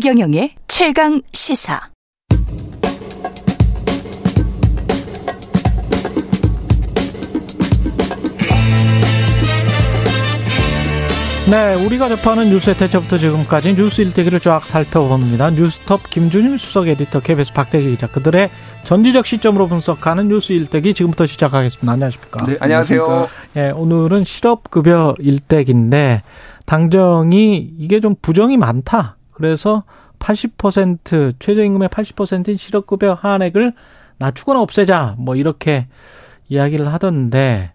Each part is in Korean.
최경영의 최강 시사. 네, 우리가 접하는 뉴스의 대처부터 지금까지 뉴스 일대기를 쫙 살펴봅니다. 뉴스톱 김준일 수석 에디터, KBS 박대기 기자, 그들의 전지적 시점으로 분석하는 뉴스 일대기 지금부터 시작하겠습니다. 안녕하십니까? 네, 안녕하세요. 예, 오늘은 실업급여 일대기인데 당정이 이게 좀 부정이 많다. 그래서 80% 최저임금의 80%인 실업급여 한액을 낮추거나 없애자 뭐 이렇게 이야기를 하던데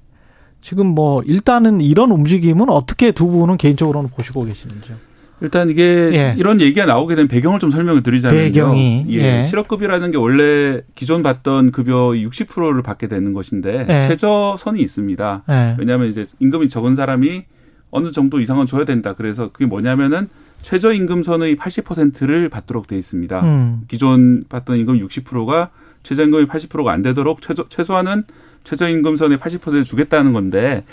지금 뭐 일단은 이런 움직임은 어떻게 두 분은 개인적으로는 보시고 계시는지요? 일단 이게 예. 이런 얘기가 나오게 된 배경을 좀 설명을 드리자면요. 배경이 예. 예. 실업급여라는 게 원래 기존 받던 급여 60%를 받게 되는 것인데 예. 최저선이 있습니다. 예. 왜냐하면 이제 임금이 적은 사람이 어느 정도 이상은 줘야 된다. 그래서 그게 뭐냐면은 최저임금선의 80%를 받도록 돼 있습니다. 음. 기존 받던 임금 60%가 최저임금이 80%가 안 되도록 최소, 최소한은 최저임금선의 80%를 주겠다는 건데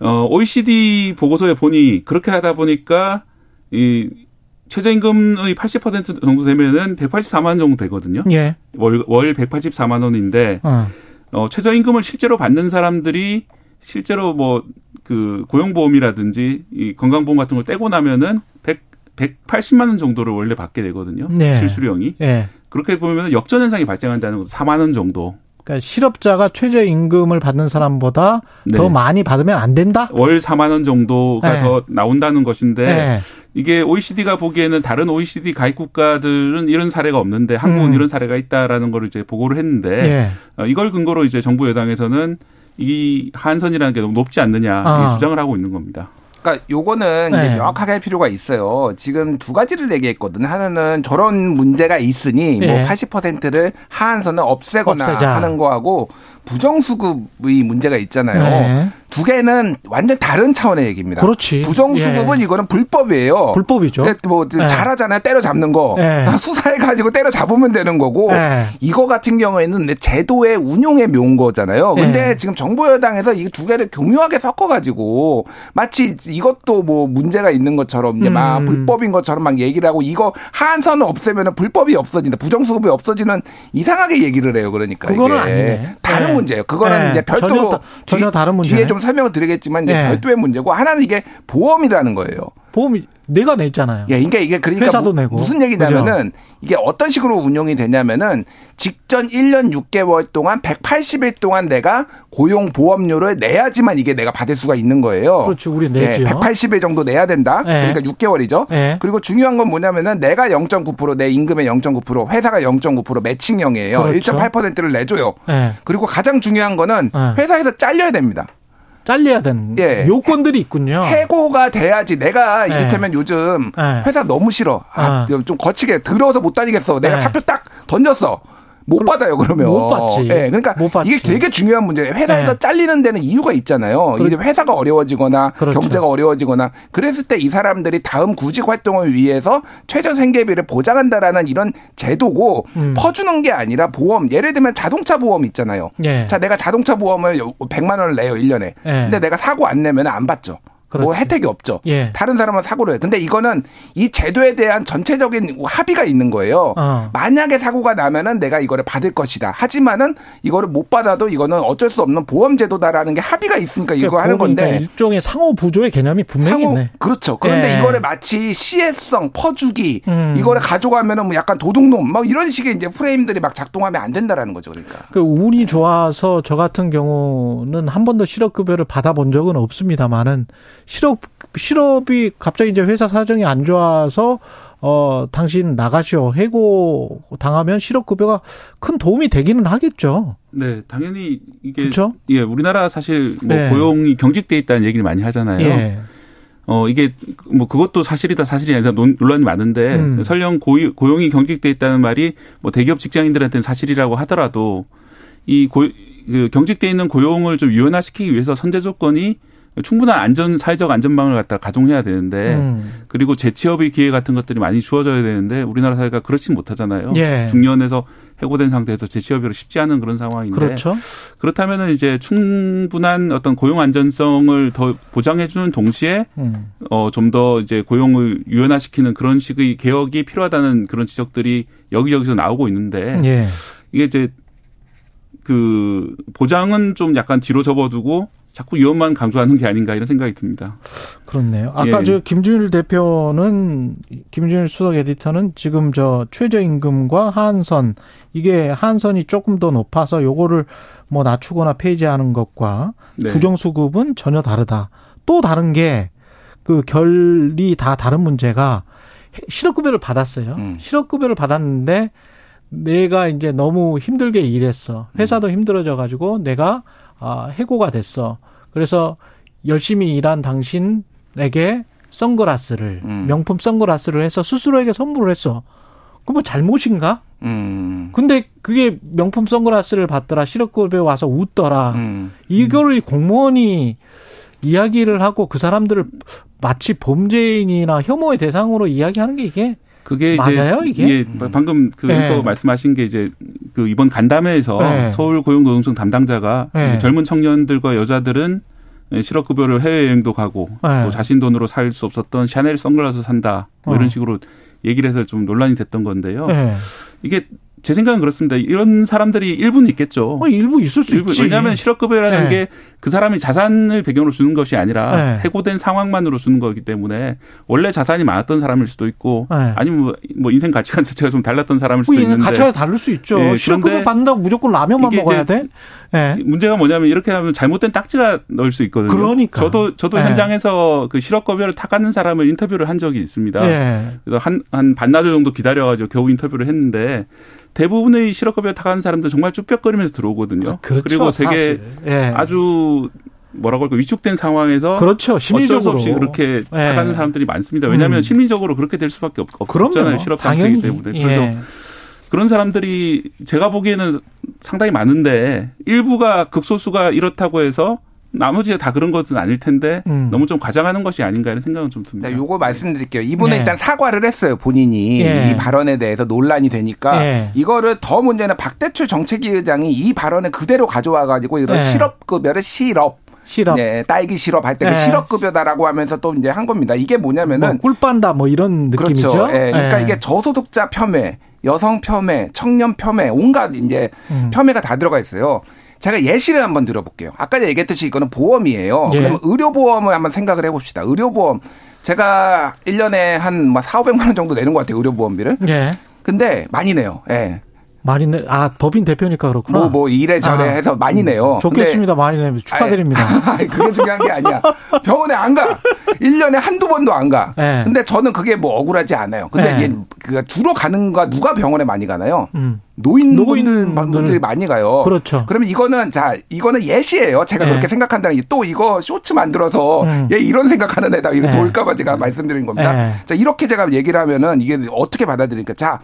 어 OECD 보고서에 보니 그렇게 하다 보니까 이 최저임금의 80% 정도 되면은 184만 원 정도 되거든요. 예. 월, 월 184만 원인데 어. 어 최저임금을 실제로 받는 사람들이 실제로 뭐 그 고용보험이라든지 이 건강보험 같은 걸 떼고 나면은 100 180만 원 정도를 원래 받게 되거든요. 네. 실수령이. 네. 그렇게 보면 역전 현상이 발생한다는 거죠. 4만 원 정도. 그러니까 실업자가 최저 임금을 받는 사람보다 네. 더 많이 받으면 안 된다? 월 4만 원 정도가 네. 더 나온다는 것인데 네. 이게 OECD가 보기에는 다른 OECD 가입 국가들은 이런 사례가 없는데 한국은 음. 이런 사례가 있다라는 걸 이제 보고를 했는데 네. 어, 이걸 근거로 이제 정부 여당에서는 이 한선이라는 게 너무 높지 않느냐 아. 주장을 하고 있는 겁니다. 그러니까 요거는 네. 이제 명확하게 할 필요가 있어요. 지금 두 가지를 얘기했거든. 요 하나는 저런 문제가 있으니 뭐 네. 뭐 80%를 하한선을 없애거나 없애자. 하는 거하고 부정수급의 문제가 있잖아요. 네. 두 개는 완전 다른 차원의 얘기입니다. 그렇지. 부정수급은 예. 이거는 불법이에요. 불법이죠. 뭐 예. 잘하잖아요. 때려 잡는 거. 예. 수사해 가지고 때려 잡으면 되는 거고 예. 이거 같은 경우에는 제도의 운용에 묘한 거잖아요. 근데 예. 지금 정부 여당에서 이 두 개를 교묘하게 섞어 가지고 마치 이것도 뭐 문제가 있는 것처럼 이제 막 음. 불법인 것처럼 막 얘기를 하고 이거 한선을 없애면 불법이 없어진다. 부정수급이 없어지는 이상하게 얘기를 해요. 그러니까 그거는 아니네. 다른 예. 문제예요. 그거는 이제 별도로 전혀, 전혀 다른 문제. 뒤에 좀 설명을 드리겠지만 이제 네. 별도의 문제고 하나는 이게 보험이라는 거예요. 보험이 내가 냈잖아요. 예, 그러니까 이게 그러니까 회사도 내고. 무슨 얘기냐면은 그죠? 이게 어떤 식으로 운용이 되냐면은 직전 1년 6개월 동안 180일 동안 내가 고용 보험료를 내야지만 이게 내가 받을 수가 있는 거예요. 그렇죠. 우리 내죠. 예, 180일 정도 내야 된다. 네. 그러니까 6개월이죠. 네. 그리고 중요한 건 뭐냐면은 내가 0.9%내 임금의 0.9% 회사가 0.9% 매칭형이에요. 그렇죠. 1.8%를 내줘요. 네. 그리고 가장 중요한 거는 회사에서 잘려야 됩니다. 잘려야 되는 예. 요건들이 있군요. 해고가 돼야지 내가 예. 이를테면 요즘 예. 회사 너무 싫어. 아, 아. 좀 거치게 들어서 못 다니겠어. 내가 사표 딱 던졌어. 못 받아요 그러면 못 받지. 네, 그러니까 이게 되게 중요한 문제예요. 회사에서 네. 잘리는 데는 이유가 있잖아요. 이제 회사가 어려워지거나 그렇죠. 경제가 어려워지거나 그랬을 때 이 사람들이 다음 구직 활동을 위해서 최저 생계비를 보장한다라는 이런 제도고 음. 퍼주는 게 아니라 보험 예를 들면 자동차 보험 있잖아요. 네. 자 내가 자동차 보험을 100만 원을 내요 1년에. 네. 근데 내가 사고 안 내면 안 받죠. 그렇지. 뭐 혜택이 없죠. 예. 다른 사람은 사고를 해요. 근데 이거는 이 제도에 대한 전체적인 합의가 있는 거예요. 어. 만약에 사고가 나면은 내가 이거를 받을 것이다. 하지만은 이거를 못 받아도 이거는 어쩔 수 없는 보험 제도다라는 게 합의가 있으니까 이거 그러니까 하는 건데 일종의 상호 부조의 개념이 분명히 상호, 있네. 그렇죠. 그런데 예. 이거를 마치 시혜성, 퍼주기 음. 이거를 가져가면은 뭐 약간 도둑놈 막 이런 식의 이제 프레임들이 막 작동하면 안 된다라는 거죠. 그러니까. 그 운이 좋아서 저 같은 경우는 한 번도 실업급여를 받아본 적은 없습니다만은 실업 실업이 갑자기 이제 회사 사정이 안 좋아서 어 당신 나가시오 해고 당하면 실업 급여가 큰 도움이 되기는 하겠죠. 네, 당연히 이게 그렇죠? 예, 우리나라 사실 뭐 네. 고용이 경직돼 있다는 얘기를 많이 하잖아요. 예. 어 이게 뭐 그것도 사실이다 사실이 아니다 논란이 많은데 음. 설령 고유, 고용이 경직돼 있다는 말이 뭐 대기업 직장인들한테는 사실이라고 하더라도 이 고, 그 경직돼 있는 고용을 좀 유연화시키기 위해서 선제 조건이 충분한 안전 사회적 안전망을 갖다 가동해야 되는데 음. 그리고 재취업의 기회 같은 것들이 많이 주어져야 되는데 우리나라 사회가 그렇지 못하잖아요. 예. 중년에서 해고된 상태에서 재취업이 쉽지 않은 그런 상황인데 그렇죠. 그렇다면은 이제 충분한 어떤 고용 안전성을 더 보장해 주는 동시에 음. 어좀 더 이제 고용을 유연화시키는 그런 식의 개혁이 필요하다는 그런 지적들이 여기저기서 나오고 있는데 예. 이게 이제 그 보장은 좀 약간 뒤로 접어두고 자꾸 위험만 강조하는 게 아닌가 이런 생각이 듭니다. 그렇네요. 아까 예. 저 김준일 대표는 김준일 수석 에디터는 지금 저 최저임금과 한선 이게 한선이 조금 더 높아서 요거를 뭐 낮추거나 폐지하는 것과 네. 부정수급은 전혀 다르다. 또 다른 게 그 결이 다 다른 문제가 실업급여를 받았어요. 음. 실업급여를 받았는데 내가 이제 너무 힘들게 일했어. 회사도 음. 힘들어져 가지고 내가 아, 해고가 됐어. 그래서 열심히 일한 당신에게 선글라스를 음. 명품 선글라스를 해서 스스로에게 선물을 했어. 그뭐 잘못인가? 음. 근데 그게 명품 선글라스를 받더라. 실업급여 와서 웃더라. 음. 이거를 공무원이 이야기를 하고 그 사람들을 마치 범죄인이나 혐오의 대상으로 이야기하는 게 이게 그게 맞아요, 이제 이게? 예, 방금 그 네. 말씀하신 게 이제 그 이번 간담회에서 네. 서울 고용노동청 담당자가 네. 젊은 청년들과 여자들은 실업급여를 해외여행도 가고 네. 또 자신 돈으로 살 수 없었던 샤넬 선글라스 산다 뭐 이런 어. 식으로 얘기를 해서 좀 논란이 됐던 건데요. 네. 이게 제 생각은 그렇습니다. 이런 사람들이 일부는 있겠죠. 어, 일부 있을 수 일부, 있지. 왜냐하면 실업급여라는 네. 게그 사람이 자산을 배경으로 주는 것이 아니라 네. 해고된 상황만으로 주는 거기 때문에 원래 자산이 많았던 사람일 수도 있고 네. 아니면 뭐, 뭐 인생 가치관 자체가 좀 달랐던 사람일 수도 뭐 있는데 가치가 다를 수 있죠. 네, 실업급여 받는다고 무조건 라면만 먹어야 돼. 네. 문제가 뭐냐면 이렇게 하면 잘못된 딱지가 넣을 수 있거든요. 그러니까 저도 저도 네. 현장에서 그 실업급여를 타가는 사람을 인터뷰를 한 적이 있습니다. 그래서 한 한 반나절 정도 기다려가지고 겨우 인터뷰를 했는데 대부분의 실업급여 타가는 사람들 정말 쭈뼛거리면서 들어오거든요. 아, 그렇죠, 그리고 되게 예. 아주 뭐라고 할까 위축된 상황에서 그렇죠. 심리적으로 어쩔 수 없이 그렇게 예. 타가는 사람들이 많습니다. 왜냐하면 음. 심리적으로 그렇게 될 수밖에 없, 없잖아요. 실업 상태이기 때문에. 그래서 예. 그런 사람들이 제가 보기에는 상당히 많은데 일부가 극소수가 이렇다고 해서 나머지가 다 그런 것은 아닐 텐데 음. 너무 좀 과장하는 것이 아닌가 이런 생각은 좀 듭니다. 자, 요거 말씀드릴게요. 이분은 네. 일단 사과를 했어요. 본인이 예. 이 발언에 대해서 논란이 되니까 예. 이거를 더 문제는 박대출 정책위 의장이 이 발언을 그대로 가져와 가지고 이런 예. 실업급여를 실업 실업. 네, 딸기 실업 할 때그 네. 실업급여다라고 하면서 또 이제 한 겁니다. 이게 뭐냐면은 뭐 꿀빤다 뭐 이런 느낌이죠. 그렇죠. 네, 그러니까 네. 이게 저소득자 폄훼, 여성 폄훼, 청년 폄훼, 온갖 이제 음. 폄훼가 다 들어가 있어요. 제가 예시를 한번 들어볼게요. 아까 얘기했듯이 이거는 보험이에요. 예. 그럼 의료보험을 한번 생각을 해봅시다. 의료보험. 제가 1년에 한 4, 500만 원 정도 내는 것 같아요. 의료보험비를. 예. 근데 많이 내요. 예. 많이 내, 아, 법인 대표니까 그렇구나. 뭐, 뭐, 이래 저래 아, 해서 많이 내요. 좋겠습니다. 많이 내면 축하드립니다. 아니, 그게 중요한 게 아니야. 병원에 안 가. 1년에 한두 번도 안 가. 네. 근데 저는 그게 뭐 억울하지 않아요. 근데 네. 그 주로 가는가 누가 병원에 많이 가나요? 음. 노인분들 분들이 많이 가요. 그렇죠. 그러면 이거는 자 이거는 예시예요. 제가 네. 그렇게 생각한다는 게 또 이거 쇼츠 만들어서 음. 얘 이런 생각하는 애다 이거 네. 돌까봐 제가 말씀드린 겁니다. 네. 자 이렇게 제가 얘기를 하면은 이게 어떻게 받아들일까? 자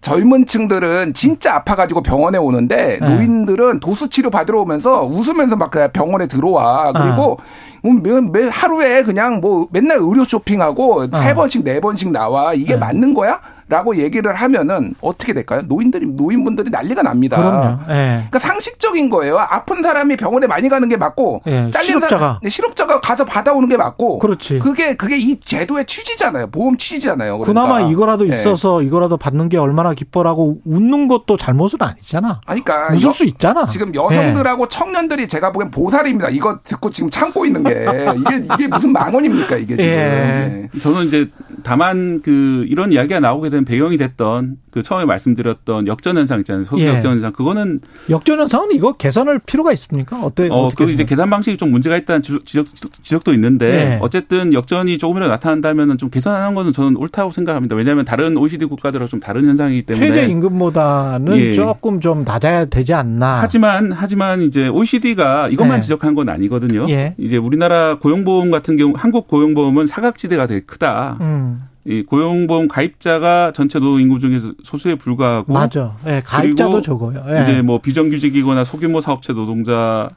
젊은 층들은 진짜 아파가지고 병원에 오는데 네. 노인들은 도수 치료 받으러 오면서 웃으면서 막 병원에 들어와. 그리고 아. 매, 매 하루에 그냥 뭐 맨날 의료 쇼핑하고 세 아. 번씩 네 번씩 나와. 이게 네. 맞는 거야? 라고 얘기를 하면은 어떻게 될까요? 노인들이 노인분들이 난리가 납니다. 그럼요. 네. 그러니까 상식적인 거예요. 아픈 사람이 병원에 많이 가는 게 맞고 네. 잘린 실업자가 사, 실업자가 가서 받아오는 게 맞고 그렇지. 그게 그게 이 제도의 취지잖아요. 보험 취지잖아요. 그러니까. 그나마 이거라도 네. 있어서 이거라도 받는 게 얼마나 기뻐라고 웃는 것도 잘못은 아니잖아. 그러니까 웃을 여, 수 있잖아. 지금 여성들하고 청년들이 제가 보기엔 보살입니다. 이거 듣고 지금 참고 있는 게 이게 이게 무슨 망언입니까 이게 지금. 예. 저는 이제 다만 그 이런 이야기가 나오게 된 배경이 됐던 그 처음에 말씀드렸던 역전 현상 있잖아요. 소득 예. 역전 현상. 그거는 역전 현상은 이거 개선할 필요가 있습니까? 어때? 어, 그 이제 계산 방식이 좀 문제가 있다는 지적 지적 도 있는데 예. 어쨌든 역전이 조금이라도 나타난다면은 좀 개선하는 거는 저는 옳다고 생각합니다. 왜냐하면 다른 OECD 국가들과 좀 다른 현상이기 때문에 최저 임금보다는 예. 조금 좀 낮아야 되지 않나. 하지만 하지만 이제 OECD가 이것만 예. 지적한 건 아니거든요. 예. 이제 우리나라 고용보험 같은 경우 한국 고용보험은 사각지대가 되게 크다. 음. 이 고용보험 가입자가 전체 노동 인구 중에서 소수에 불과하고 맞아. 예, 가입자도 적어요. 예. 이제 뭐 비정규직이거나 소규모 사업체 노동자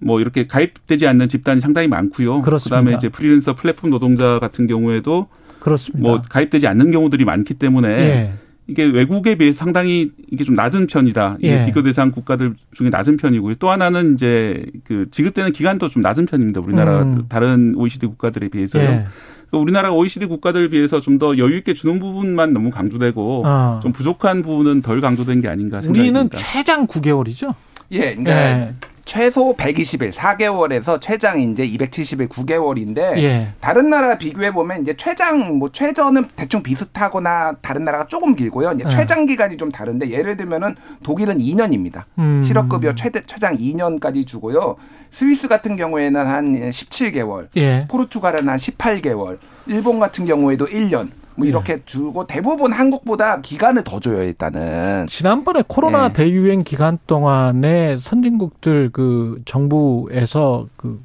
뭐 이렇게 가입되지 않는 집단이 상당히 많고요. 그렇습니다. 그다음에 이제 프리랜서 플랫폼 노동자 같은 경우에도 그렇습니다. 뭐 가입되지 않는 경우들이 많기 때문에 예. 이게 외국에 비해 상당히 이게 좀 낮은 편이다. 예. 비교 대상 국가들 중에 낮은 편이고요. 또 하나는 이제 그 지급되는 기간도 좀 낮은 편입니다. 우리나라 음. 다른 OECD 국가들에 비해서요. 예. 그 우리나라 OECD 국가들 비해서 좀 더 여유 있게 주는 부분만 너무 강조되고 아. 좀 부족한 부분은 덜 강조된 게 아닌가 생각합니다. 우리는 최장 9개월이죠. 예, 그러니까 예. 최소 120일 4개월에서 최장 이제 270일 9개월인데 예. 다른 나라 비교해 보면 이제 최장 뭐 최저는 대충 비슷하거나 다른 나라가 조금 길고요. 이제 예. 최장 기간이 좀 다른데 예를 들면은 독일은 2년입니다. 음. 실업급여 최대 최장 2년까지 주고요. 스위스 같은 경우에는 한 17개월, 예. 포르투갈은 한 18개월, 일본 같은 경우에도 1년. 뭐 예. 이렇게 예. 주고 대부분 한국보다 기간을 더 줘요 일단은. 지난번에 코로나 예. 대유행 기간 동안에 선진국들 그 정부에서 그,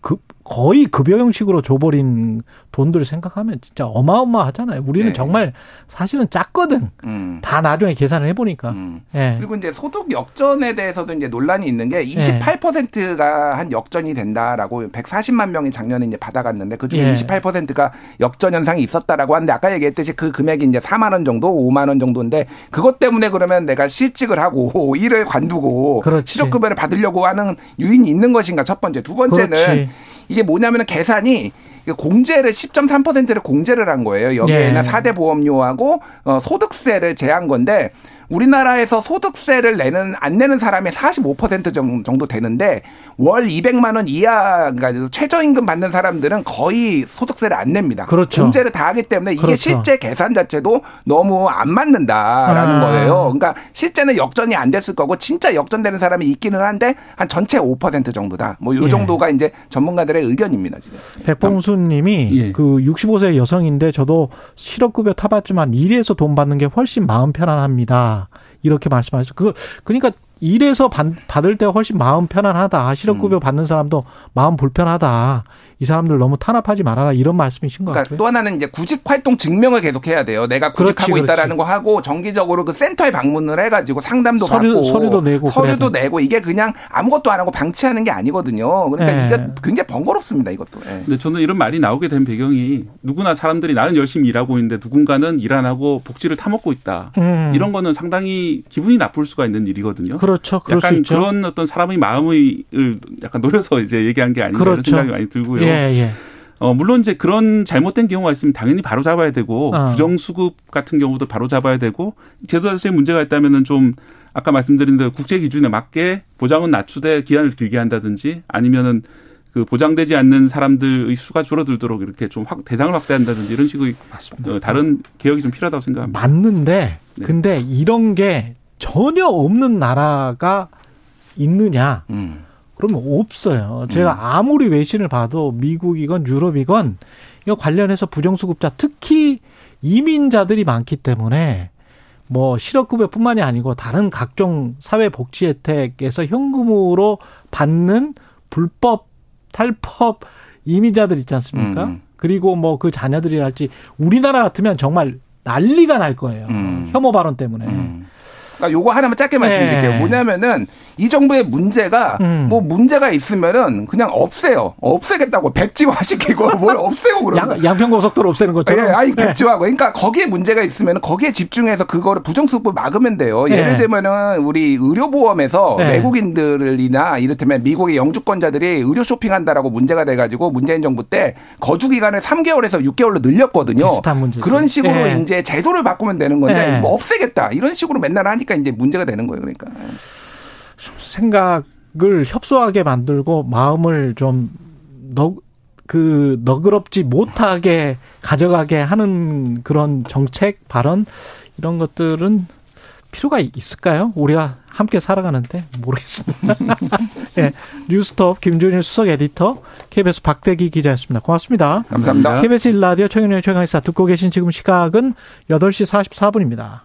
그 거의 급여 형식으로 줘버린 돈들 생각하면 진짜 어마어마하잖아요. 우리는 네. 정말 사실은 작거든. 음. 다 나중에 계산을 해보니까. 음. 네. 그리고 이제 소득 역전에 대해서도 이제 논란이 있는 게 28%가 한 역전이 된다라고 140만 명이 작년에 이제 받아갔는데 그 중에 네. 28%가 역전 현상이 있었다라고 하는데 아까 얘기했듯이 그 금액이 이제 4만 원 정도, 5만 원 정도인데 그것 때문에 그러면 내가 실직을 하고 일을 관두고 실업급여를 받으려고 하는 유인이 있는 것인가 첫 번째. 두 번째는 그렇지. 이게 뭐냐면은 계산이 공제를 10.3%를 공제를 한 거예요. 여기에는 네. 4대 보험료하고 어, 소득세를 제한 건데 우리나라에서 소득세를 내는 안 내는 사람이 45% 정도 되는데 월 200만 원 이하 그러니까 최저임금 받는 사람들은 거의 소득세를 안 냅니다. 그렇죠. 공제를 다 하기 때문에 이게 그렇죠. 실제 계산 자체도 너무 안 맞는다라는 아. 거예요. 그러니까 실제는 역전이 안 됐을 거고 진짜 역전되는 사람이 있기는 한데 한 전체 5% 정도다. 뭐요 예. 정도가 이제 전문가들의 의견입니다. 지금. 백봉수 님이 예. 그 65세 여성인데 저도 실업급여 타봤지만 일해서 돈 받는 게 훨씬 마음 편안합니다. 이렇게 말씀하셨어요. 그 그러니까 일해서 받, 받을 때 훨씬 마음 편안하다. 실업급여 음. 받는 사람도 마음 불편하다. 이 사람들 너무 탄압하지 말아라 이런 말씀이신 것 그러니까 같아요. 또 하나는 이제 구직 활동 증명을 계속해야 돼요. 내가 구직하고 그렇지, 있다라는 거 하고 정기적으로 그 센터에 방문을 해가지고 상담도 서류, 받고 서류도 내고 서류도 내고 이게 그냥 아무것도 안 하고 방치하는 게 아니거든요. 그러니까 네. 이게 굉장히 번거롭습니다. 이것도. 네. 근데 저는 이런 말이 나오게 된 배경이 누구나 사람들이 나는 열심히 일하고 있는데 누군가는 일 안 하고 복지를 타먹고 있다. 음. 이런 거는 상당히 기분이 나쁠 수가 있는 일이거든요. 그렇죠. 약간 그런 어떤 사람의 마음을 약간 노려서 이제 얘기한 게 아닌가 그렇죠. 이런 생각이 많이 들고요. 예, 예. 어, 물론 이제 그런 잘못된 경우가 있으면 당연히 바로 잡아야 되고 어. 부정수급 같은 경우도 바로 잡아야 되고 제도 자체에 문제가 있다면은 좀 아까 말씀드린 대로 국제 기준에 맞게 보장은 낮추되 기한을 길게 한다든지 아니면은 그 보장되지 않는 사람들의 수가 줄어들도록 이렇게 좀 확, 대상을 확대한다든지 이런 식의 맞습니다. 어, 다른 개혁이 좀 필요하다고 생각합니다. 맞는데 네. 근데 이런 게 전혀 없는 나라가 있느냐? 음. 그러면 없어요. 제가 음. 아무리 외신을 봐도 미국이건 유럽이건 이거 관련해서 부정수급자 특히 이민자들이 많기 때문에 뭐 실업급여뿐만이 아니고 다른 각종 사회복지 혜택에서 현금으로 받는 불법 탈법 이민자들 있지 않습니까? 음. 그리고 뭐 그 자녀들이랄지 우리나라 같으면 정말 난리가 날 거예요. 음. 혐오 발언 때문에. 음. 그러니까 요거 하나만 짧게 말씀드릴게요. 네. 뭐냐면은 이 정부의 문제가 음. 뭐 문제가 있으면은 그냥 없애요. 없애겠다고 백지화 시키고 뭘 없애고 그러는 양, 편고속도로 없애는 것처럼. 네, 아니 네. 백지화고. 그러니까 거기에 문제가 있으면은 거기에 집중해서 그거를 부정수급 막으면 돼요. 네. 예를 들면은 우리 의료보험에서 네. 외국인들이나 이를테면 미국의 영주권자들이 의료 쇼핑한다라고 문제가 돼가지고 문재인 정부 때 거주 기간을 3개월에서 6개월로 늘렸거든요. 비슷한 문제. 그런 식으로 네. 이제 제도를 바꾸면 되는 건데 뭐 없애겠다 이런 식으로 맨날 하니까 이제 문제가 되는 거예요. 그러니까. 생각을 협소하게 만들고 마음을 좀 너, 그 너그럽지 못하게 가져가게 하는 그런 정책 발언 이런 것들은 필요가 있을까요? 우리가 함께 살아가는데 모르겠습니다. 네, 뉴스톱 김준일 수석 에디터, KBS 박대기 기자였습니다. 고맙습니다. 감사합니다. KBS 일라디오 청년의 최강의사 듣고 계신 지금 시각은 8시 44분입니다.